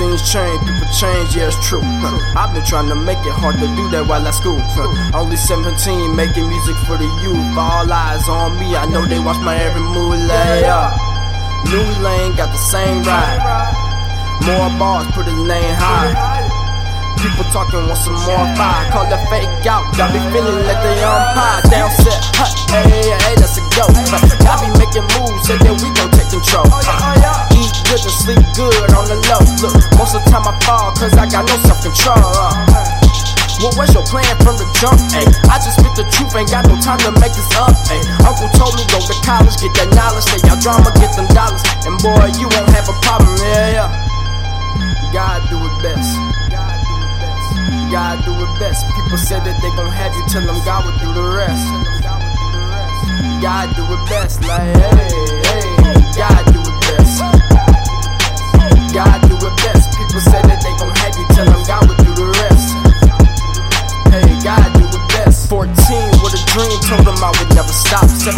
Things change, people change, yeah, it's true. I've been trying to make it hard to do that while at school. Only 17, making music for the youth. All eyes on me, I know they watch my every move. Lay up. New lane got the same ride. More bars, put his name high. People talking want some more fire. Call that fake out. Got me feeling like they umpire. Down set, huh, hey, hey, that's a go. Y'all be making moves, say that we gon' take control. Good and sleep good on the low. Look, most of the time I fall, cause I got no self control. Uh. What was your plan from the jump? Ay, I just spit the truth, ain't got no time to make this up. Ay, Uncle told me go to college, get that knowledge, stay out drama, get them dollars, and boy, you won't have a problem. Yeah, yeah. God do it best. God do it best. God do it best. People say that they gon' have you, tell them God will do the rest. God do it best, like hey, hey, God do it best. Told I would never stop. 17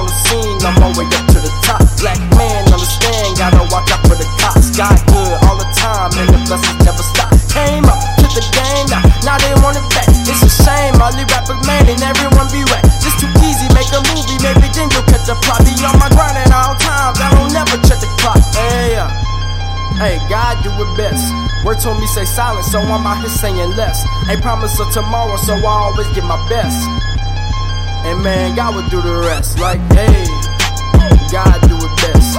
on the scene, I'm all way up to the top. Black man, understand, gotta watch out for the cops. God good all the time, and the blessings never stop. Came up to the game now. Now they want it back. It's a shame, all these rappers man and everyone be whack. It's too easy, make a movie, maybe then you'll catch a plot. Be on my grind at all times, I don't never check the clock. Hey, uh, hey, God do it best. Word told me say silent, so I'm out here saying less. Ain't promise of tomorrow, so I always give my best. And man, God will do the rest. Like, hey, God do it best.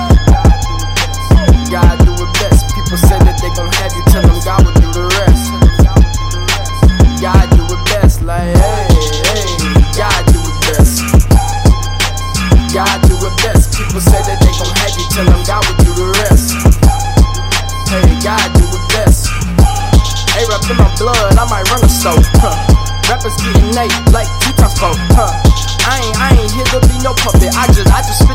God do it best. People say that they gon' have you, tell them God will do the rest. God do it best, like hey, hey, God do it best. God do it best. People say that they gon' have you, tell them God will do the rest. Hey, God do it best. Hey, rap in my blood, I might run a soul. Huh. Rappers getting Nate like two times four.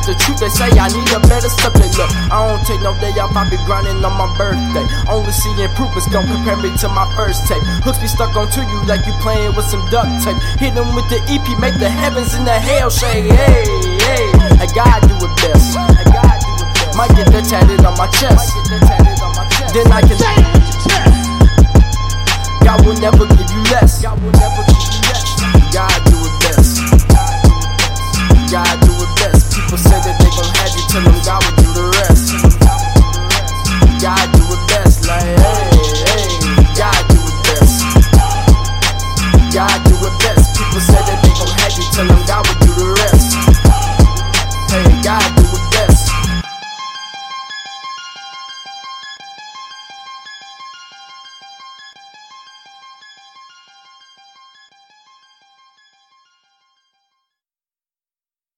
The truth. They say I need a better subject. Look, I don't take no day off. I be grinding on my birthday. Only see improvements gon' compare me to my first tape. Hooks be stuck onto you like you playing with some duct tape. Hit them with the EP, make the heavens and the hell shake. Hey, hey, I gotta do it best. I gotta do it best. Might get that tatted on my chest. Then I can. God will never give you less. God will never hey, hey. God do it best. God do it best. People say that they gon' have you, tell them God will do the rest. Hey, God do